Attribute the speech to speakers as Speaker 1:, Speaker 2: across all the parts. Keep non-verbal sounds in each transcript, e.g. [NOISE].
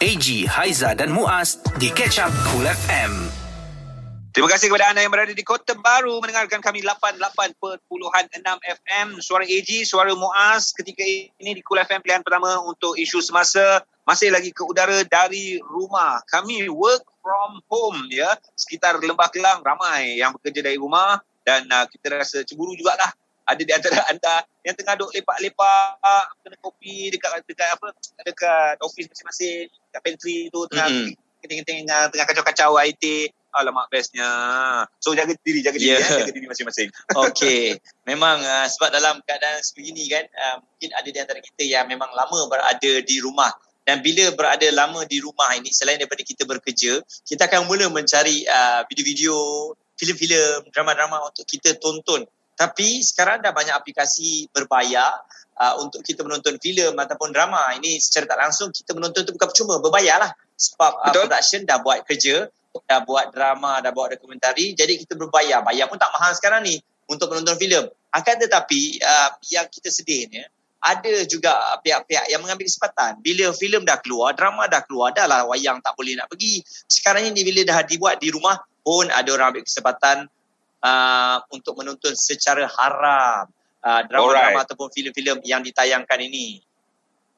Speaker 1: AG, Haiza dan Muaz di Catch Up Cool FM.
Speaker 2: Terima kasih kepada anda yang berada di Kota Baru mendengarkan kami 88.6 FM Suara AG, Suara Muaz ketika ini di Cool FM pilihan pertama untuk isu semasa masih lagi ke udara dari rumah. Kami work from home ya. Sekitar Lembah Kelang ramai yang bekerja dari rumah dan uh, kita rasa cemburu jugalah ada di antara anda yang tengah duk lepak-lepak kena kopi dekat dekat apa dekat office masing-masing dekat pantry tu tengah mm-hmm. keting-keting tengah kacau-kacau IT alamak bestnya. So jaga diri jaga diri yeah. ya, jaga diri masing-masing. [LAUGHS]
Speaker 3: Okey memang uh, sebab dalam keadaan sebegini kan uh, mungkin ada di antara kita yang memang lama berada di rumah. Dan bila berada lama di rumah ini selain daripada kita bekerja kita akan mula mencari uh, video-video filem-filem drama-drama untuk kita tonton tapi sekarang dah banyak aplikasi berbayar uh, untuk kita menonton filem ataupun drama. Ini secara tak langsung kita menonton tu bukan percuma, berbayar lah. Sebab uh, production dah buat kerja, dah buat drama, dah buat dokumentari. Jadi kita berbayar. Bayar pun tak mahal sekarang ni untuk menonton filem. Akan tetapi uh, yang kita sedihnya, ada juga pihak-pihak yang mengambil kesempatan. Bila filem dah keluar, drama dah keluar, dah lah wayang tak boleh nak pergi. Sekarang ini bila dah dibuat di rumah, pun ada orang ambil kesempatan uh, untuk menonton secara haram uh, drama-drama ataupun filem-filem yang ditayangkan ini.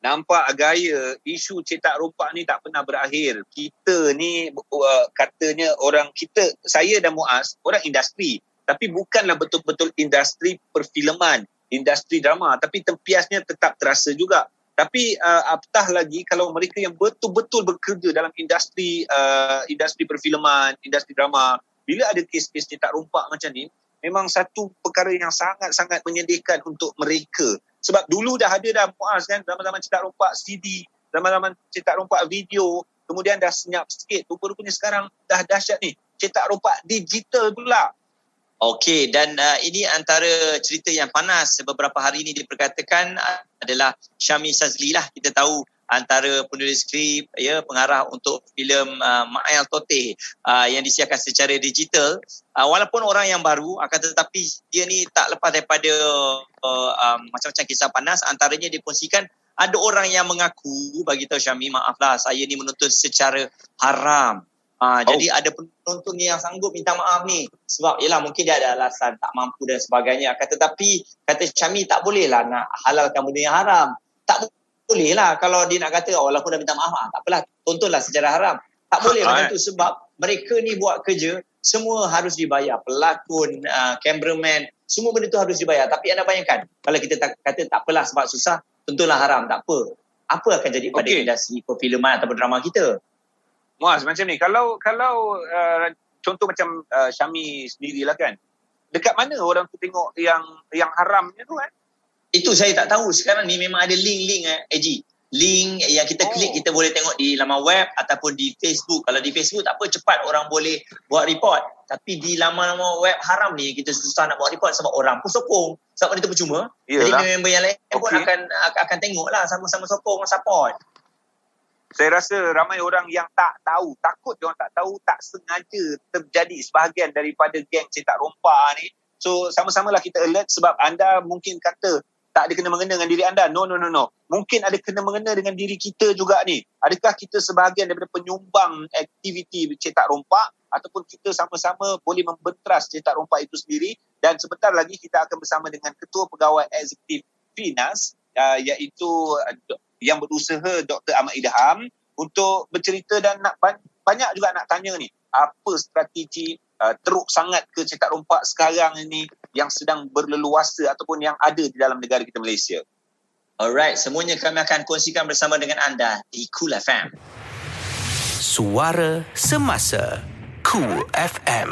Speaker 2: Nampak gaya isu cetak rompak ni tak pernah berakhir. Kita ni uh, katanya orang kita, saya dan Muaz, orang industri. Tapi bukanlah betul-betul industri perfilman, industri drama. Tapi tempiasnya tetap terasa juga. Tapi uh, apatah lagi kalau mereka yang betul-betul bekerja dalam industri uh, industri perfilman, industri drama, bila ada kes-kes cetak rompak macam ni, memang satu perkara yang sangat-sangat menyedihkan untuk mereka. Sebab dulu dah ada dah muas kan, zaman-zaman cetak rompak CD, zaman-zaman cetak rompak video, kemudian dah senyap sikit. Rupa-rupanya sekarang dah dahsyat ni. Cetak rompak digital pula.
Speaker 3: Okey dan uh, ini antara cerita yang panas beberapa hari ini diperkatakan adalah Syami Sazli lah. Kita tahu antara penulis skrip ya pengarah untuk filem uh, Ma'ayal Tote uh, yang disiarkan secara digital uh, walaupun orang yang baru akan tetapi dia ni tak lepas daripada uh, um, macam-macam kisah panas antaranya dikongsikan ada orang yang mengaku bagi tahu Syami maaflah saya ni menonton secara haram Ha, oh. Jadi ada penonton yang sanggup minta maaf ni. Sebab yelah mungkin dia ada alasan tak mampu dan sebagainya. Kata tapi kata Syami tak boleh lah nak halalkan benda yang haram. Tak boleh lah kalau dia nak kata oh, walaupun dah minta maaf ah, tak apalah tontonlah secara haram. Tak boleh macam tu sebab mereka ni buat kerja semua harus dibayar. Pelakon uh, cameraman semua benda tu harus dibayar. Tapi anda bayangkan kalau kita tak, kata tak apalah sebab susah tontonlah haram. Tak apa. Apa akan jadi pada okay. industri perfilman ataupun drama kita?
Speaker 2: Muaz macam ni kalau kalau uh, contoh macam uh, Syami sendirilah kan. Dekat mana orang tu tengok yang yang haramnya tu kan
Speaker 3: itu saya tak tahu. Sekarang ni memang ada link-link eh, AG. Link yang kita klik, oh. kita boleh tengok di laman web ataupun di Facebook. Kalau di Facebook tak apa, cepat orang boleh buat report. Tapi di laman-laman web haram ni, kita susah nak buat report sebab orang pun sokong. Sebab benda tu percuma. Yalah. Jadi member yang lain okay. pun akan akan tengok lah sama-sama sokong, support.
Speaker 2: Saya rasa ramai orang yang tak tahu, takut dia orang tak tahu, tak sengaja terjadi sebahagian daripada geng cetak rompak ni. So sama-samalah kita alert sebab anda mungkin kata tak ada kena-mengena dengan diri anda. No, no, no, no. Mungkin ada kena-mengena dengan diri kita juga ni. Adakah kita sebahagian daripada penyumbang aktiviti cetak rompak ataupun kita sama-sama boleh membentras cetak rompak itu sendiri dan sebentar lagi kita akan bersama dengan Ketua Pegawai Eksekutif Finas uh, iaitu uh, yang berusaha Dr. Ahmad Idham untuk bercerita dan nak banyak juga nak tanya ni apa strategi uh, teruk sangat ke cetak rompak sekarang ini yang sedang berleluasa ataupun yang ada di dalam negara kita Malaysia.
Speaker 3: Alright, semuanya kami akan kongsikan bersama dengan anda di Cool FM.
Speaker 1: Suara Semasa Cool FM.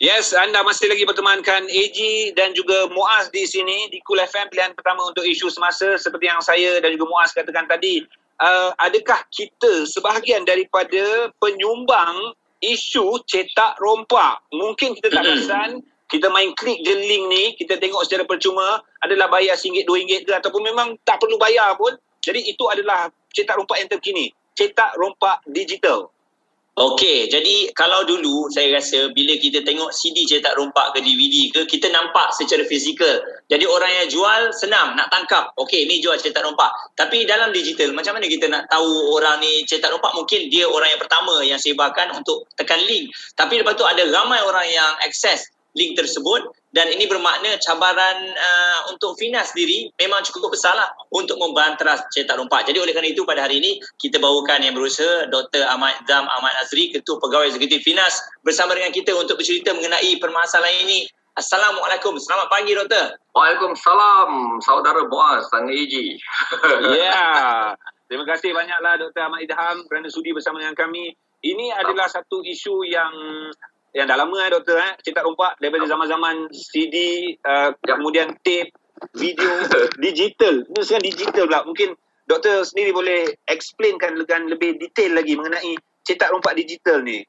Speaker 2: Yes, anda masih lagi bertemankan AG dan juga Muaz di sini di Cool FM pilihan pertama untuk isu semasa seperti yang saya dan juga Muaz katakan tadi. Uh, adakah kita sebahagian daripada penyumbang isu cetak rompak. Mungkin kita tak [CLEARS THROAT] perasan, kita main klik je link ni, kita tengok secara percuma, adalah bayar RM1, RM2 ke ataupun memang tak perlu bayar pun. Jadi itu adalah cetak rompak yang terkini. Cetak rompak digital.
Speaker 3: Okey, jadi kalau dulu saya rasa bila kita tengok CD cetak rompak ke DVD ke, kita nampak secara fizikal. Jadi orang yang jual senang nak tangkap. Okey, ni jual cetak rompak. Tapi dalam digital, macam mana kita nak tahu orang ni cetak rompak? Mungkin dia orang yang pertama yang sebarkan untuk tekan link. Tapi lepas tu ada ramai orang yang akses link tersebut dan ini bermakna cabaran uh, untuk Fina sendiri memang cukup besar lah untuk membanteras cetak rompak. Jadi oleh kerana itu pada hari ini kita bawakan yang berusaha Dr. Ahmad Zam Ahmad Azri, Ketua Pegawai Eksekutif Finas bersama dengan kita untuk bercerita mengenai permasalahan ini. Assalamualaikum. Selamat pagi Doktor.
Speaker 4: Waalaikumsalam saudara Boaz dan Eji.
Speaker 2: Ya. [LAUGHS] Terima kasih banyaklah Dr. Ahmad Idham kerana sudi bersama dengan kami. Ini adalah satu isu yang yang dah lama eh doktor eh cetak rompak daripada zaman-zaman CD uh, kemudian tape video [LAUGHS] digital. Ini sekarang digital pula. Mungkin doktor sendiri boleh explainkan dengan lebih detail lagi mengenai cetak rompak digital ni.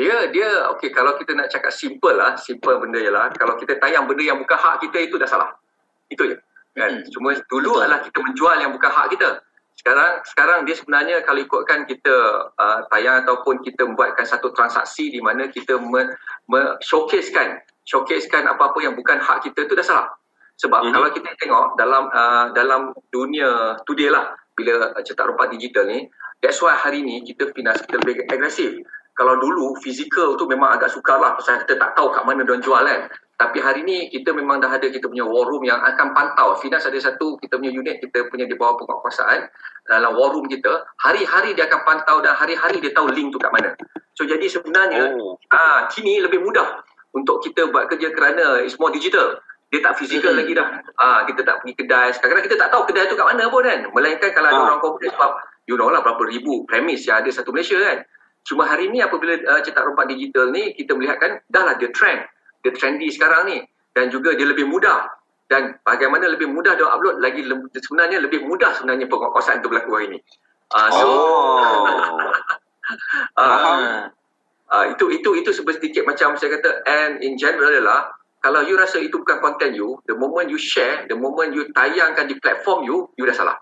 Speaker 4: Dia dia okey kalau kita nak cakap simple lah simple benda je lah. Kalau kita tayang benda yang bukan hak kita itu dah salah. Itu je. Kan? Hmm. cuma dulu adalah kita menjual yang bukan hak kita sekarang sekarang dia sebenarnya kalau ikutkan kita uh, tayang ataupun kita membuatkan satu transaksi di mana kita me, me showcasekan showcasekan apa-apa yang bukan hak kita itu dah salah sebab mm-hmm. kalau kita tengok dalam uh, dalam dunia today lah bila cetak rompak digital ni that's why hari ni kita finance kita lebih agresif kalau dulu fizikal tu memang agak sukar lah pasal kita tak tahu kat mana dia jual kan tapi hari ni kita memang dah ada kita punya war room yang akan pantau. Finas ada satu kita punya unit kita punya di bawah penguasaan dalam war room kita. Hari-hari dia akan pantau dan hari-hari dia tahu link tu kat mana. So jadi sebenarnya oh. ah kini lebih mudah untuk kita buat kerja kerana it's more digital. Dia tak fizikal mm-hmm. lagi dah. Ah kita tak pergi kedai. Sekarang kita tak tahu kedai tu kat mana pun kan. Melainkan kalau ada ah. orang corporate sebab you know lah berapa ribu premis yang ada satu Malaysia kan. Cuma hari ni apabila uh, cetak rompak digital ni kita melihatkan dah lah dia trend dia trendy sekarang ni dan juga dia lebih mudah dan bagaimana lebih mudah dia upload lagi sebenarnya lebih mudah sebenarnya penguasaan itu berlaku hari ini. Uh, so oh. [LAUGHS] uh, uh, itu itu itu sedikit macam saya kata and in general adalah kalau you rasa itu bukan content you, the moment you share, the moment you tayangkan di platform you, you dah salah.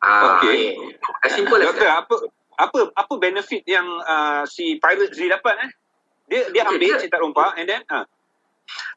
Speaker 2: Uh, okay. As simple as Doktor, apa apa apa benefit yang uh, si Pirate Z dapat eh? Dia dia okay, ambil dia, cetak rompak and then uh,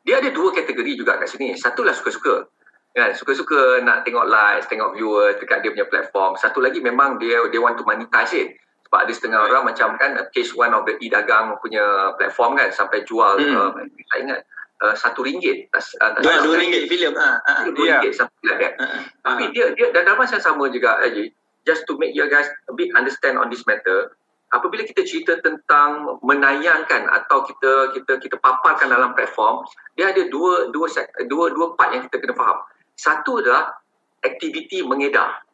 Speaker 4: dia ada dua kategori juga kat sini. Satu lah suka-suka. Kan? Suka-suka nak tengok likes, tengok viewers dekat dia punya platform. Satu lagi memang dia dia want to monetize it. Sebab ada setengah orang macam kan case one of the e-dagang punya platform kan sampai jual hmm. uh, saya ingat uh, satu ringgit.
Speaker 3: Uh, dua, dua ringgit filem. Ha,
Speaker 4: ha. Dua yeah. ringgit sampai like that. Ha, ha. Tapi dia, dia dan dalam masa yang sama juga Haji, just to make you guys a bit understand on this matter, apabila kita cerita tentang menayangkan atau kita kita kita paparkan dalam platform dia ada dua dua dua dua part yang kita kena faham. Satu adalah aktiviti mengedar.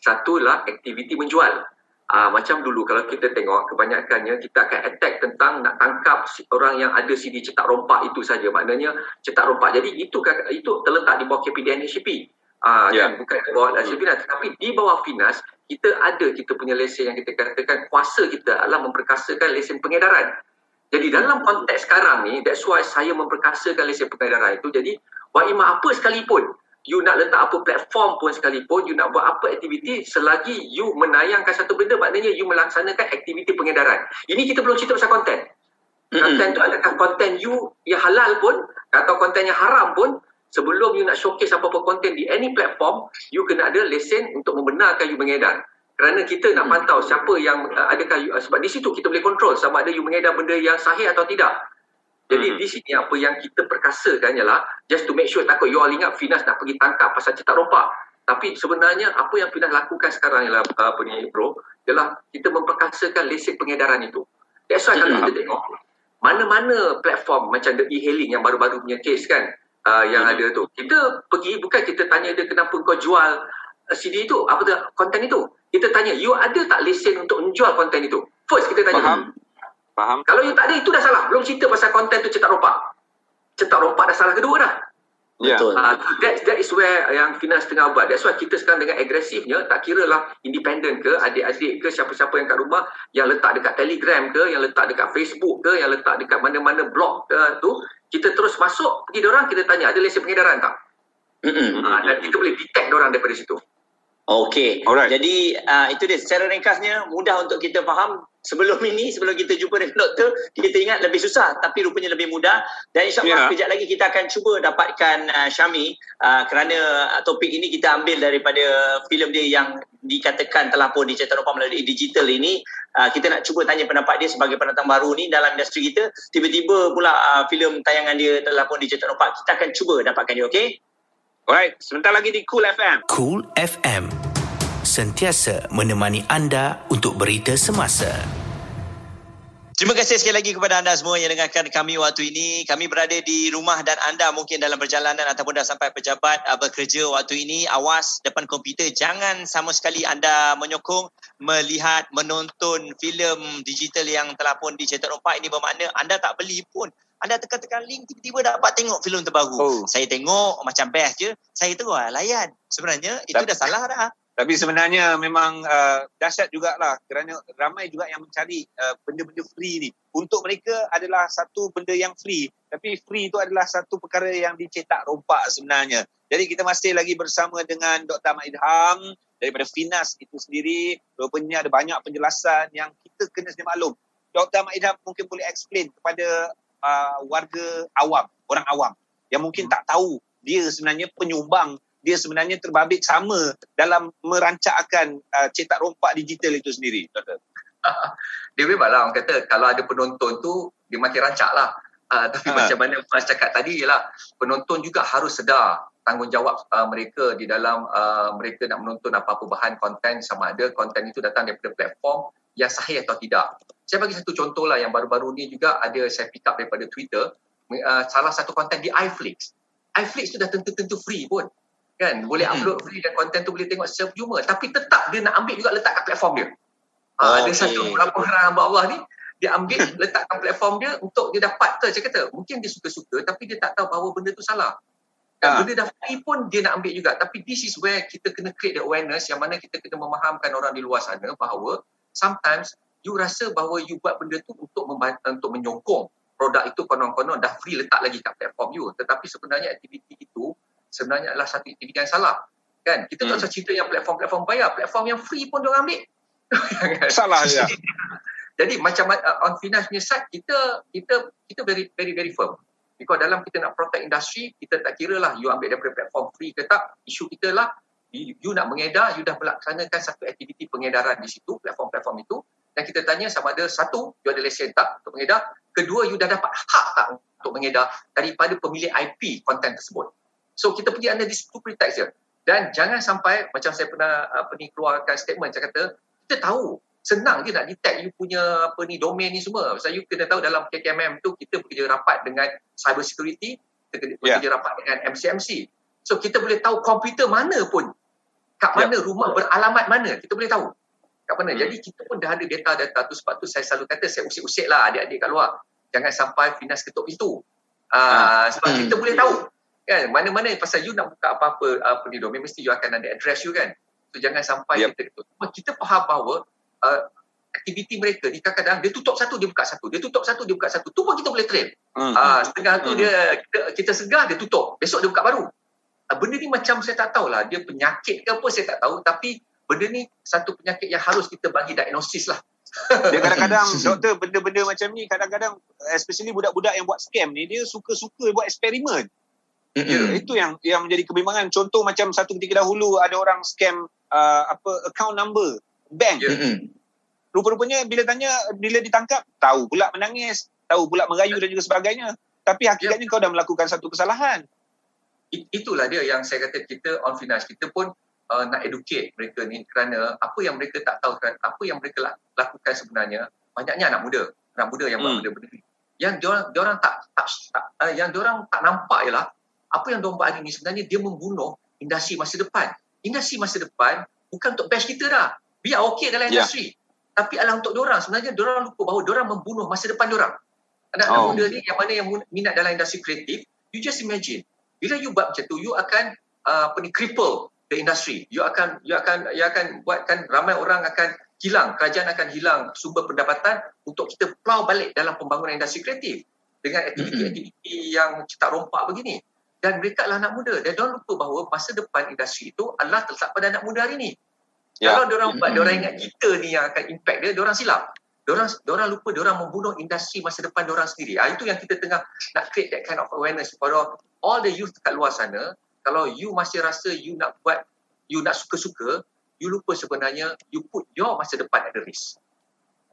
Speaker 4: Satu adalah aktiviti menjual. Uh, macam dulu kalau kita tengok kebanyakannya kita akan attack tentang nak tangkap orang yang ada CD cetak rompak itu saja. Maknanya cetak rompak. Jadi itu itu terletak di bawah KPDN HCP Ah, yeah. kan? bukan di bawah hmm. Finas. Tapi di bawah Finas, kita ada kita punya lesen yang kita katakan kuasa kita adalah memperkasakan lesen pengedaran. Jadi dalam konteks sekarang ni, that's why saya memperkasakan lesen pengedaran itu. Jadi, buat imak apa sekalipun, you nak letak apa platform pun sekalipun, you nak buat apa aktiviti, selagi you menayangkan satu benda, maknanya you melaksanakan aktiviti pengedaran. Ini kita belum cerita pasal konten. Konten tu adakah konten you yang halal pun, atau konten yang haram pun, sebelum you nak showcase apa-apa konten di any platform, you kena ada lesen untuk membenarkan you mengedar. Kerana kita nak hmm. pantau siapa yang uh, adakah you, uh, sebab di situ kita boleh kontrol sama ada you mengedar benda yang sahih atau tidak. Jadi hmm. di sini apa yang kita perkasakan ialah just to make sure takut you all ingat Finas nak pergi tangkap pasal cetak rompak. Tapi sebenarnya apa yang Finas lakukan sekarang ialah uh, apa ni bro, ialah kita memperkasakan lesen pengedaran itu. That's why kalau hmm. kita tengok mana-mana platform macam the e-hailing yang baru-baru punya case kan, uh, yang hmm. ada tu. Kita pergi bukan kita tanya dia kenapa kau jual uh, CD itu, apa tu konten itu. Kita tanya, you ada tak lesen untuk menjual konten itu? First kita tanya.
Speaker 2: Faham. Faham.
Speaker 4: Kalau you tak ada, itu dah salah. Belum cerita pasal konten tu cetak rompak. Cetak rompak dah salah kedua dah.
Speaker 2: Yeah. Betul. Uh,
Speaker 4: that, that is where yang Finas tengah buat. That's why kita sekarang dengan agresifnya, tak kira lah independent ke, adik-adik ke, siapa-siapa yang kat rumah, yang letak dekat Telegram ke, yang letak dekat Facebook ke, yang letak dekat mana-mana blog ke tu, kita terus masuk pergi orang kita tanya ada lesen pengedaran tak mm-hmm. ha, dan kita boleh detect orang daripada situ
Speaker 3: Okey. Alright. Jadi uh, itu dia secara ringkasnya mudah untuk kita faham sebelum ini sebelum kita jumpa dengan doktor kita ingat lebih susah tapi rupanya lebih mudah dan insyaAllah yeah. kejap lagi kita akan cuba dapatkan uh, Syami uh, kerana uh, topik ini kita ambil daripada filem dia yang dikatakan telah pun dicetak rupa melalui digital ini uh, kita nak cuba tanya pendapat dia sebagai pendatang baru ni dalam industri kita tiba-tiba pula uh, filem tayangan dia telah pun dicetak rupa kita akan cuba dapatkan dia okey
Speaker 2: Alright, sebentar lagi di Cool FM.
Speaker 1: Cool FM. Sentiasa menemani anda untuk berita semasa.
Speaker 3: Terima kasih sekali lagi kepada anda semua yang dengarkan kami waktu ini. Kami berada di rumah dan anda mungkin dalam perjalanan ataupun dah sampai pejabat uh, bekerja waktu ini. Awas depan komputer. Jangan sama sekali anda menyokong, melihat, menonton filem digital yang telah pun dicetak rompak. Ini bermakna anda tak beli pun. Anda tekan-tekan link tiba-tiba dapat tengok filem terbaru. Oh. Saya tengok macam best je. Saya terus layan. Sebenarnya itu dah salah dah.
Speaker 2: Tapi sebenarnya memang uh, dahsyat jugalah kerana ramai juga yang mencari uh, benda-benda free ni. Untuk mereka adalah satu benda yang free. Tapi free itu adalah satu perkara yang dicetak rompak sebenarnya. Jadi kita masih lagi bersama dengan Dr. Ahmad Idham daripada Finas itu sendiri. Rupanya ada banyak penjelasan yang kita kena sedia maklum. Dr. Ahmad Idham mungkin boleh explain kepada uh, warga awam, orang awam yang mungkin hmm. tak tahu dia sebenarnya penyumbang dia sebenarnya terbabit sama dalam merancakkan uh, cetak rompak digital itu sendiri. [LAUGHS]
Speaker 4: dia memanglah orang kata kalau ada penonton tu dia makin rancak lah. Uh, tapi ha. macam mana Mas cakap tadi ialah penonton juga harus sedar tanggungjawab uh, mereka di dalam uh, mereka nak menonton apa-apa bahan konten sama ada konten itu datang daripada platform yang sahih atau tidak. Saya bagi satu contoh lah yang baru-baru ni juga ada saya pick up daripada Twitter uh, salah satu konten di iFlix. iFlix tu dah tentu-tentu free pun kan? Boleh hmm. upload free dan konten tu boleh tengok secara percuma tapi tetap dia nak ambil juga letak kat platform dia. Uh, ada okay. satu beberapa orang hamba Allah ni dia ambil [LAUGHS] letakkan platform dia untuk dia dapat tu. Saya kata mungkin dia suka-suka tapi dia tak tahu bahawa benda tu salah. Kan uh. benda dah free pun dia nak ambil juga. Tapi this is where kita kena create the awareness yang mana kita kena memahamkan orang di luar sana bahawa sometimes you rasa bahawa you buat benda tu untuk membantu, untuk menyokong produk itu konon-konon. Dah free letak lagi kat platform you. Tetapi sebenarnya aktiviti itu sebenarnya adalah satu aktiviti yang salah. Kan? Kita hmm. tak usah cerita yang platform-platform bayar. Platform yang free pun diorang ambil. [LAUGHS]
Speaker 2: salah ya. [LAUGHS]
Speaker 4: Jadi macam uh, on finance punya side, kita kita kita very very very firm. Because dalam kita nak protect industri, kita tak kira lah you ambil daripada platform free ke tak. Isu kita lah, you, you nak mengedar, you dah melaksanakan satu aktiviti pengedaran di situ, platform-platform itu. Dan kita tanya sama ada satu, you ada lesen tak untuk mengedar. Kedua, you dah dapat hak tak untuk mengedar daripada pemilik IP konten tersebut. So kita pergi under this two pretext je. Dan jangan sampai macam saya pernah apa ni keluarkan statement saya kata kita tahu senang je nak detect you punya apa ni domain ni semua. Sebab you kena tahu dalam KKMM tu kita bekerja rapat dengan cyber security, kita ya. bekerja yeah. rapat dengan MCMC. So kita boleh tahu komputer mana pun kat ya. mana yeah. rumah beralamat mana kita boleh tahu. Kat mana. Hmm. Jadi kita pun dah ada data-data tu sebab tu saya selalu kata saya usik-usik lah adik-adik kat luar. Jangan sampai finance ketuk pintu. Uh, sebab hmm. kita boleh tahu kan? Mana-mana pasal you nak buka apa-apa apa ni domain mesti you akan ada address you kan? So jangan sampai yep. kita kita faham bahawa uh, aktiviti mereka ni kadang-kadang dia tutup satu dia buka satu. Dia tutup satu dia buka satu. Tu pun kita boleh train. Uh-huh. uh, setengah tu uh-huh. dia kita, kita segar dia tutup. Besok dia buka baru. Uh, benda ni macam saya tak tahulah dia penyakit ke apa saya tak tahu. Tapi benda ni satu penyakit yang harus kita bagi diagnosis lah. [LAUGHS]
Speaker 2: Dia kadang-kadang [LAUGHS] doktor benda-benda macam ni kadang-kadang especially budak-budak yang buat scam ni dia suka-suka buat eksperimen. Ya, itu yang yang menjadi kebimbangan. Contoh macam satu ketika dahulu ada orang scam uh, apa account number bank. Mm-hmm. Rupa-rupanya bila tanya bila ditangkap tahu pula menangis, tahu pula merayu dan juga sebagainya. Tapi hakikatnya yeah. kau dah melakukan satu kesalahan.
Speaker 4: Itulah dia yang saya kata kita on finance kita pun uh, nak educate mereka ni kerana apa yang mereka tak tahu kan apa yang mereka lakukan sebenarnya banyaknya anak muda, anak muda yang buat hmm. benda-benda ni. Yang diorang, diorang tak, tak, tak uh, yang diorang tak nampak ialah apa yang diorang buat hari ni sebenarnya dia membunuh industri masa depan. Industri masa depan bukan untuk bash kita dah. Biar okey dalam ya. industri. Yeah. Tapi adalah untuk diorang. Sebenarnya diorang lupa bahawa diorang membunuh masa depan diorang. Anak-anak oh. muda ni yang mana yang minat dalam industri kreatif, you just imagine. Bila you buat macam tu, you akan uh, apa ni, cripple the industry. You akan you akan you akan buatkan ramai orang akan hilang, kerajaan akan hilang sumber pendapatan untuk kita plow balik dalam pembangunan industri kreatif dengan aktiviti-aktiviti yang cetak rompak begini dan mereka adalah anak muda dan jangan lupa bahawa masa depan industri itu adalah terletak pada anak muda hari ini. Ya. Kalau diorang buat, mm-hmm. diorang ingat kita ni yang akan impact dia, diorang silap. Diorang, diorang lupa diorang membunuh industri masa depan diorang sendiri. Ah, itu yang kita tengah nak create that kind of awareness kepada all the youth kat luar sana. Kalau you masih rasa you nak buat, you nak suka-suka, you lupa sebenarnya you put your masa depan at the risk.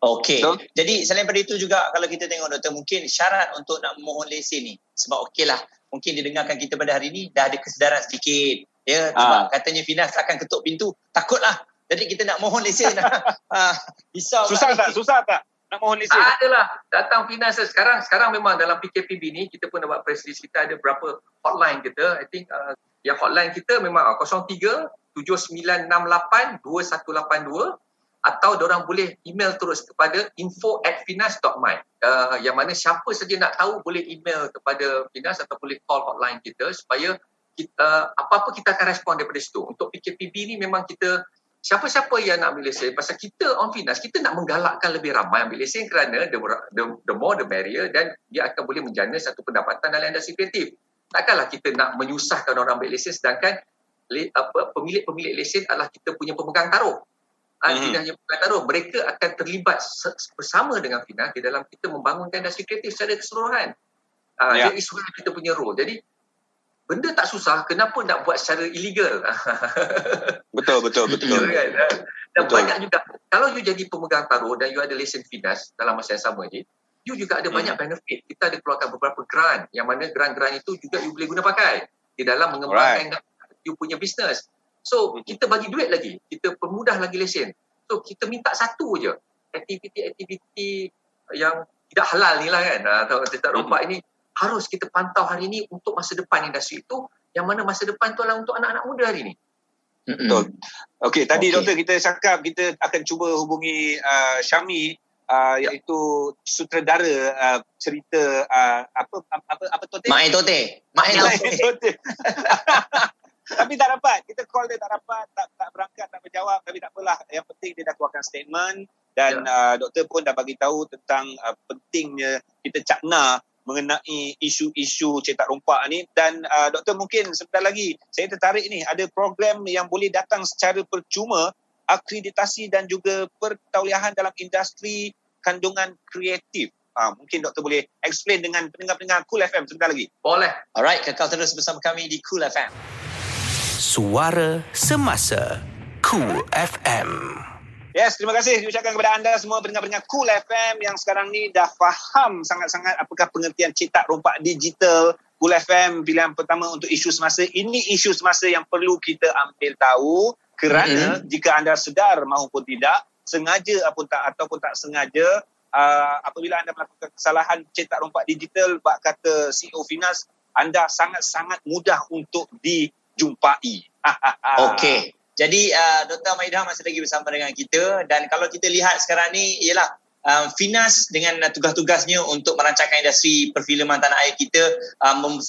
Speaker 3: Okey. So, Jadi selain daripada itu juga kalau kita tengok doktor mungkin syarat untuk nak memohon lesen ni sebab okeylah mungkin didengarkan kita pada hari ini dah ada kesedaran sedikit ya sebab ha. katanya Finas akan ketuk pintu takutlah jadi kita nak mohon lesen.
Speaker 2: ha, [LAUGHS] [LAUGHS] risau susah tak? Ni. Susah tak? Nak mohon lesen?
Speaker 4: Tak adalah. Datang finance sekarang. Sekarang memang dalam PKPB ni, kita pun dapat press release. Kita ada berapa hotline kita. I think uh, yang hotline kita memang uh, 03 7968 2182 atau orang boleh email terus kepada info at finas.my uh, yang mana siapa saja nak tahu boleh email kepada Finas atau boleh call hotline kita supaya kita, apa-apa kita akan respon daripada situ. Untuk PKPB ni memang kita siapa-siapa yang nak ambil lesen pasal kita on finance kita nak menggalakkan lebih ramai ambil lesen kerana the, the, the more the barrier dan dia akan boleh menjana satu pendapatan dalam industri kreatif takkanlah kita nak menyusahkan orang ambil lesen sedangkan apa pemilik-pemilik lesen adalah kita punya pemegang taruh ah, mm-hmm. Finas yang pemegang taruh mereka akan terlibat bersama dengan Finas di dalam kita membangunkan industri kreatif secara keseluruhan uh, yeah. jadi isulah kita punya role jadi benda tak susah kenapa nak buat secara illegal [LAUGHS]
Speaker 2: betul betul betul kan?
Speaker 4: dan betul. banyak juga kalau you jadi pemegang taruh dan you ada lesen finance dalam masa yang sama je you juga ada hmm. banyak benefit kita ada keluarkan beberapa grant yang mana grant-grant itu juga you boleh guna pakai di dalam mengembangkan right. you punya business so hmm. kita bagi duit lagi kita permudah lagi lesen so kita minta satu je aktiviti-aktiviti yang tidak halal ni lah kan atau tidak rompak hmm. ini harus kita pantau hari ini untuk masa depan industri itu yang mana masa depan itu adalah untuk anak-anak muda hari ini.
Speaker 2: Betul. Okey, tadi okay. doktor kita cakap kita akan cuba hubungi uh, Syami uh, iaitu sutradara uh, cerita uh, apa apa apa Tote?
Speaker 3: Mai Tote. Mai Tote.
Speaker 2: Tapi tak dapat. Kita call dia tak dapat, tak tak berangkat, tak berjawab tapi tak apalah. Yang penting dia dah keluarkan statement dan ya. uh, doktor pun dah bagi tahu tentang uh, pentingnya kita cakna mengenai isu-isu cetak rompak ni dan uh, doktor mungkin sebentar lagi saya tertarik ni ada program yang boleh datang secara percuma akreditasi dan juga pertauliahan dalam industri kandungan kreatif. Uh, mungkin doktor boleh explain dengan pendengar-pendengar Cool FM sebentar lagi.
Speaker 3: Boleh. Alright, kekal terus bersama kami di Cool FM.
Speaker 1: Suara Semasa Cool FM.
Speaker 2: Yes, terima kasih ucapkan kepada anda semua pendengar-pendengar Cool FM yang sekarang ni dah faham sangat-sangat apakah pengertian cetak rompak digital Cool FM pilihan pertama untuk isu semasa. Ini isu semasa yang perlu kita ambil tahu kerana mm-hmm. jika anda sedar maupun tidak, sengaja ataupun tak ataupun tak sengaja uh, apabila anda melakukan kesalahan cetak rompak digital bak kata CEO Finas, anda sangat-sangat mudah untuk dijumpai. [LAUGHS]
Speaker 3: Okey. Jadi uh, Dr. Maidah masih lagi bersama dengan kita dan kalau kita lihat sekarang ni ialah um, Finas dengan tugas-tugasnya untuk merancangkan industri perfilman tanah air kita um,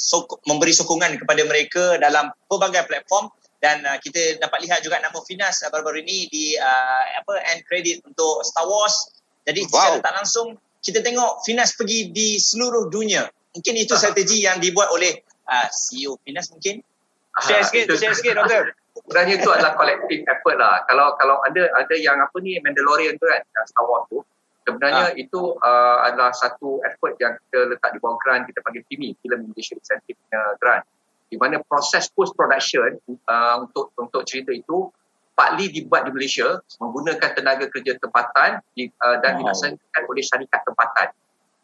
Speaker 3: memberi sokongan kepada mereka dalam pelbagai platform dan uh, kita dapat lihat juga nama Finas uh, baru-baru ini di uh, apa end credit untuk Star Wars. Jadi wow. secara tak langsung kita tengok Finas pergi di seluruh dunia. Mungkin itu strategi yang dibuat oleh uh, CEO Finas mungkin.
Speaker 2: Share sikit, share sikit doktor
Speaker 4: sebenarnya itu adalah collective effort lah. Kalau kalau ada ada yang apa ni Mandalorian tu kan, Star Wars tu, sebenarnya ha. itu uh, adalah satu effort yang kita letak di bawah grant kita panggil FIMI, Film Innovation Incentive Grant. Di mana proses post production uh, untuk untuk cerita itu partly dibuat di Malaysia menggunakan tenaga kerja tempatan di, uh, dan wow. dilaksanakan oleh syarikat tempatan.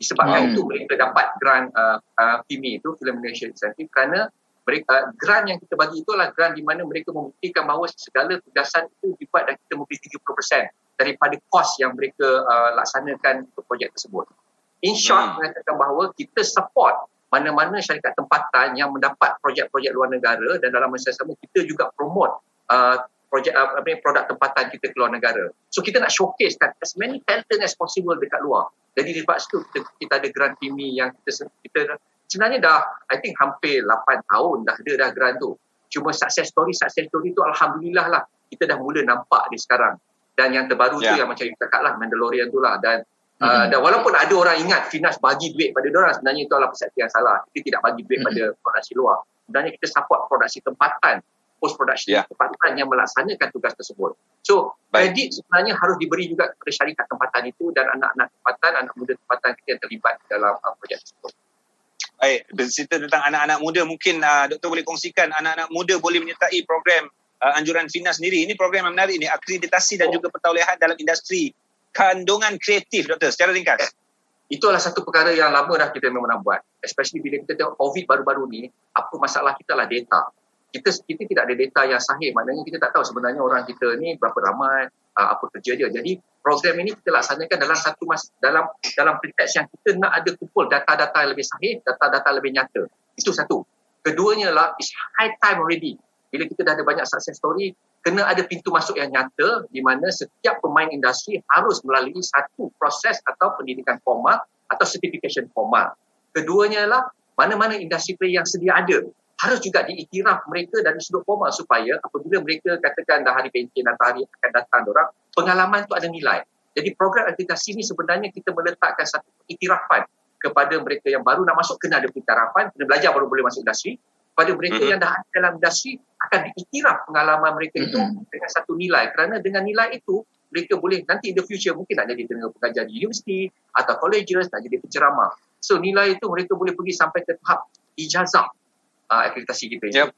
Speaker 4: Disebabkan wow. itu mereka dapat grant uh, uh, FIMI itu Film Innovation Incentive kerana mereka uh, grant yang kita bagi itu adalah grant di mana mereka membuktikan bahawa segala tugasan itu dibuat dan kita memberi 30% daripada kos yang mereka uh, laksanakan untuk projek tersebut. In short, hmm. mengatakan bahawa kita support mana-mana syarikat tempatan yang mendapat projek-projek luar negara dan dalam masa sama kita juga promote uh, projek uh, apa produk tempatan kita ke luar negara. So kita nak showcase kan as many talent as possible dekat luar. Jadi di situ kita, kita ada grant PIMI yang kita kita sebenarnya dah I think hampir 8 tahun dah ada dah grant tu. Cuma success story success story tu alhamdulillah lah kita dah mula nampak di sekarang. Dan yang terbaru yeah. tu ya. yang macam kita cakap lah Mandalorian tu lah dan mm-hmm. uh, dan walaupun ada orang ingat Finas bagi duit pada orang sebenarnya itu adalah persepsi yang salah. Kita tidak bagi duit mm-hmm. pada produksi luar. Sebenarnya kita support produksi tempatan post production
Speaker 2: Ya.
Speaker 4: tempatan yang melaksanakan tugas tersebut. So,
Speaker 2: Baik.
Speaker 4: kredit sebenarnya harus diberi juga kepada syarikat tempatan itu dan anak-anak tempatan, anak muda tempatan kita yang terlibat dalam uh, projek tersebut.
Speaker 2: Baik, bercerita tentang anak-anak muda mungkin uh, doktor boleh kongsikan anak-anak muda boleh menyertai program uh, anjuran FINAS sendiri. Ini program yang menarik ini akreditasi dan juga pertolehan dalam industri kandungan kreatif doktor secara ringkas.
Speaker 4: Itulah satu perkara yang lama dah kita memang nak buat. Especially bila kita tengok COVID baru-baru ni, apa masalah kita lah data. Kita kita tidak ada data yang sahih. Maknanya kita tak tahu sebenarnya orang kita ni berapa ramai, uh, apa kerja dia. Jadi program ini kita laksanakan dalam satu mas dalam dalam preteks yang kita nak ada kumpul data-data yang lebih sahih, data-data lebih nyata. Itu satu. Keduanya lah, it's high time already. Bila kita dah ada banyak success story, kena ada pintu masuk yang nyata di mana setiap pemain industri harus melalui satu proses atau pendidikan formal atau certification formal. Keduanya lah mana-mana industri player yang sedia ada harus juga diiktiraf mereka dari sudut formal supaya apabila mereka katakan dah hari pension atau hari akan datang orang pengalaman tu ada nilai. Jadi program akreditasi ni sebenarnya kita meletakkan satu iktirafan kepada mereka yang baru nak masuk kena ada iktirafan, kena belajar baru boleh masuk industri. Pada mereka
Speaker 2: Mhm.
Speaker 4: yang dah ada dalam industri akan diiktiraf pengalaman mereka itu dengan satu nilai kerana dengan nilai itu mereka boleh nanti in the future mungkin nak jadi tenaga pengajar di universiti atau colleges nak jadi penceramah. So nilai itu mereka boleh pergi sampai ke tahap ijazah uh, akreditasi kita.
Speaker 2: Yep.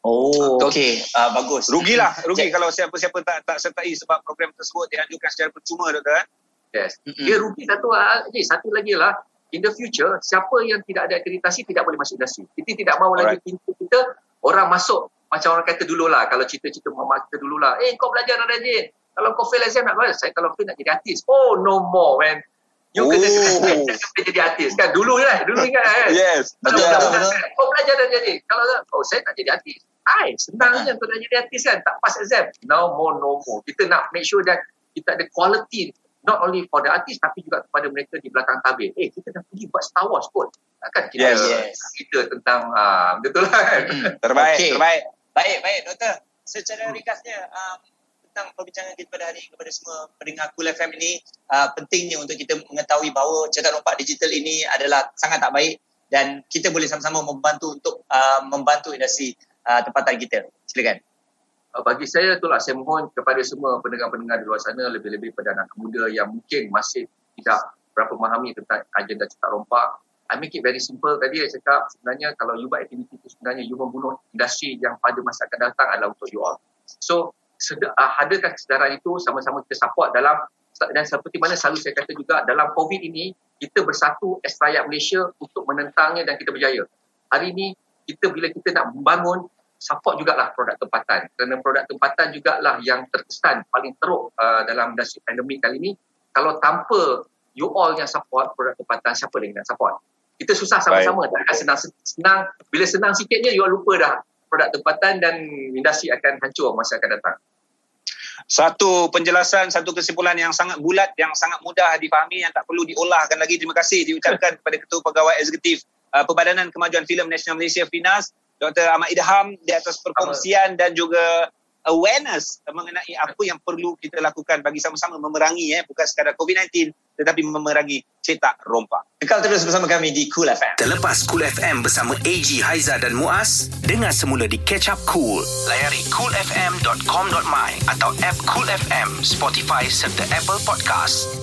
Speaker 3: Oh, okey. Uh, bagus.
Speaker 2: Rugilah, rugi
Speaker 3: Cik.
Speaker 2: kalau siapa-siapa tak tak sertai sebab program tersebut dianjurkan secara percuma doktor. Eh?
Speaker 4: Yes.
Speaker 3: Mm-mm.
Speaker 4: Dia rugi satu ah, je, satu lagi lah. In the future, siapa yang tidak ada akreditasi tidak boleh masuk industri. Kita tidak mahu lagi pintu kita orang masuk macam orang kata dulu lah kalau cerita-cerita mama kita dulu lah eh kau belajar rajin kalau kau fail exam nak belajar saya kalau fail nak jadi artis oh no more man you kena
Speaker 2: Oh.
Speaker 4: nak jadi artis kan dulu kan dulu [LAUGHS] ingat kan
Speaker 2: Yes.
Speaker 4: kalau
Speaker 3: betul.
Speaker 4: kan, kau belajar dan jadi kalau oh saya tak jadi artis Hai, senang je nak jadi artis kan tak pass exam no more no more kita nak make sure that kita ada quality not only for the artist tapi juga kepada mereka di belakang tabir eh kita dah pergi buat Star Wars pun takkan kita
Speaker 2: Yes.
Speaker 3: Yes.
Speaker 4: kita tentang ah, betul lah kan
Speaker 2: Terbaik,
Speaker 3: Okey.
Speaker 2: terbaik.
Speaker 3: Baik, baik doktor. Secara ringkasnya um, tentang perbincangan kita pada hari kepada semua pendengar Cool FM ini uh, pentingnya untuk kita mengetahui bahawa cetak rompak digital ini adalah sangat tak baik dan kita boleh sama-sama membantu untuk uh, membantu industri uh, tempatan kita. Silakan.
Speaker 4: Uh, bagi saya itulah saya mohon kepada semua pendengar-pendengar di luar sana lebih-lebih pada anak muda yang mungkin masih tidak berapa memahami tentang agenda cetak rompak I make it very simple tadi saya cakap sebenarnya kalau you buat aktiviti itu sebenarnya you membunuh industri yang pada masa akan datang adalah untuk you all. So hadirkan kesedaran itu sama-sama kita support dalam dan seperti mana selalu saya kata juga dalam COVID ini kita bersatu as rakyat Malaysia untuk menentangnya dan kita berjaya. Hari ini kita bila kita nak membangun support jugalah produk tempatan. Kerana produk tempatan jugalah yang terkesan paling teruk uh, dalam industri pandemik kali ini. Kalau tanpa you all yang support produk tempatan siapa lagi nak support? Kita susah sama-sama takkan senang senang bila senang sikitnya you all lupa dah produk tempatan dan industri akan hancur masa akan datang
Speaker 2: Satu penjelasan, satu kesimpulan yang sangat bulat, yang sangat mudah difahami, yang tak perlu diolahkan lagi. Terima kasih diucapkan kepada Ketua Pegawai Eksekutif uh, Perbadanan Kemajuan Filem Nasional Malaysia FINAS, Dr. Ahmad Idham di atas perkongsian dan juga awareness mengenai apa yang perlu kita lakukan bagi sama-sama memerangi eh bukan sekadar COVID-19 tetapi memerangi cetak rompak.
Speaker 3: Kekal terus bersama kami di Cool FM.
Speaker 1: Terlepas Cool FM bersama AG Haiza dan Muaz, dengar semula di Catch Up Cool. Layari coolfm.com.my atau app Cool FM, Spotify serta Apple Podcast.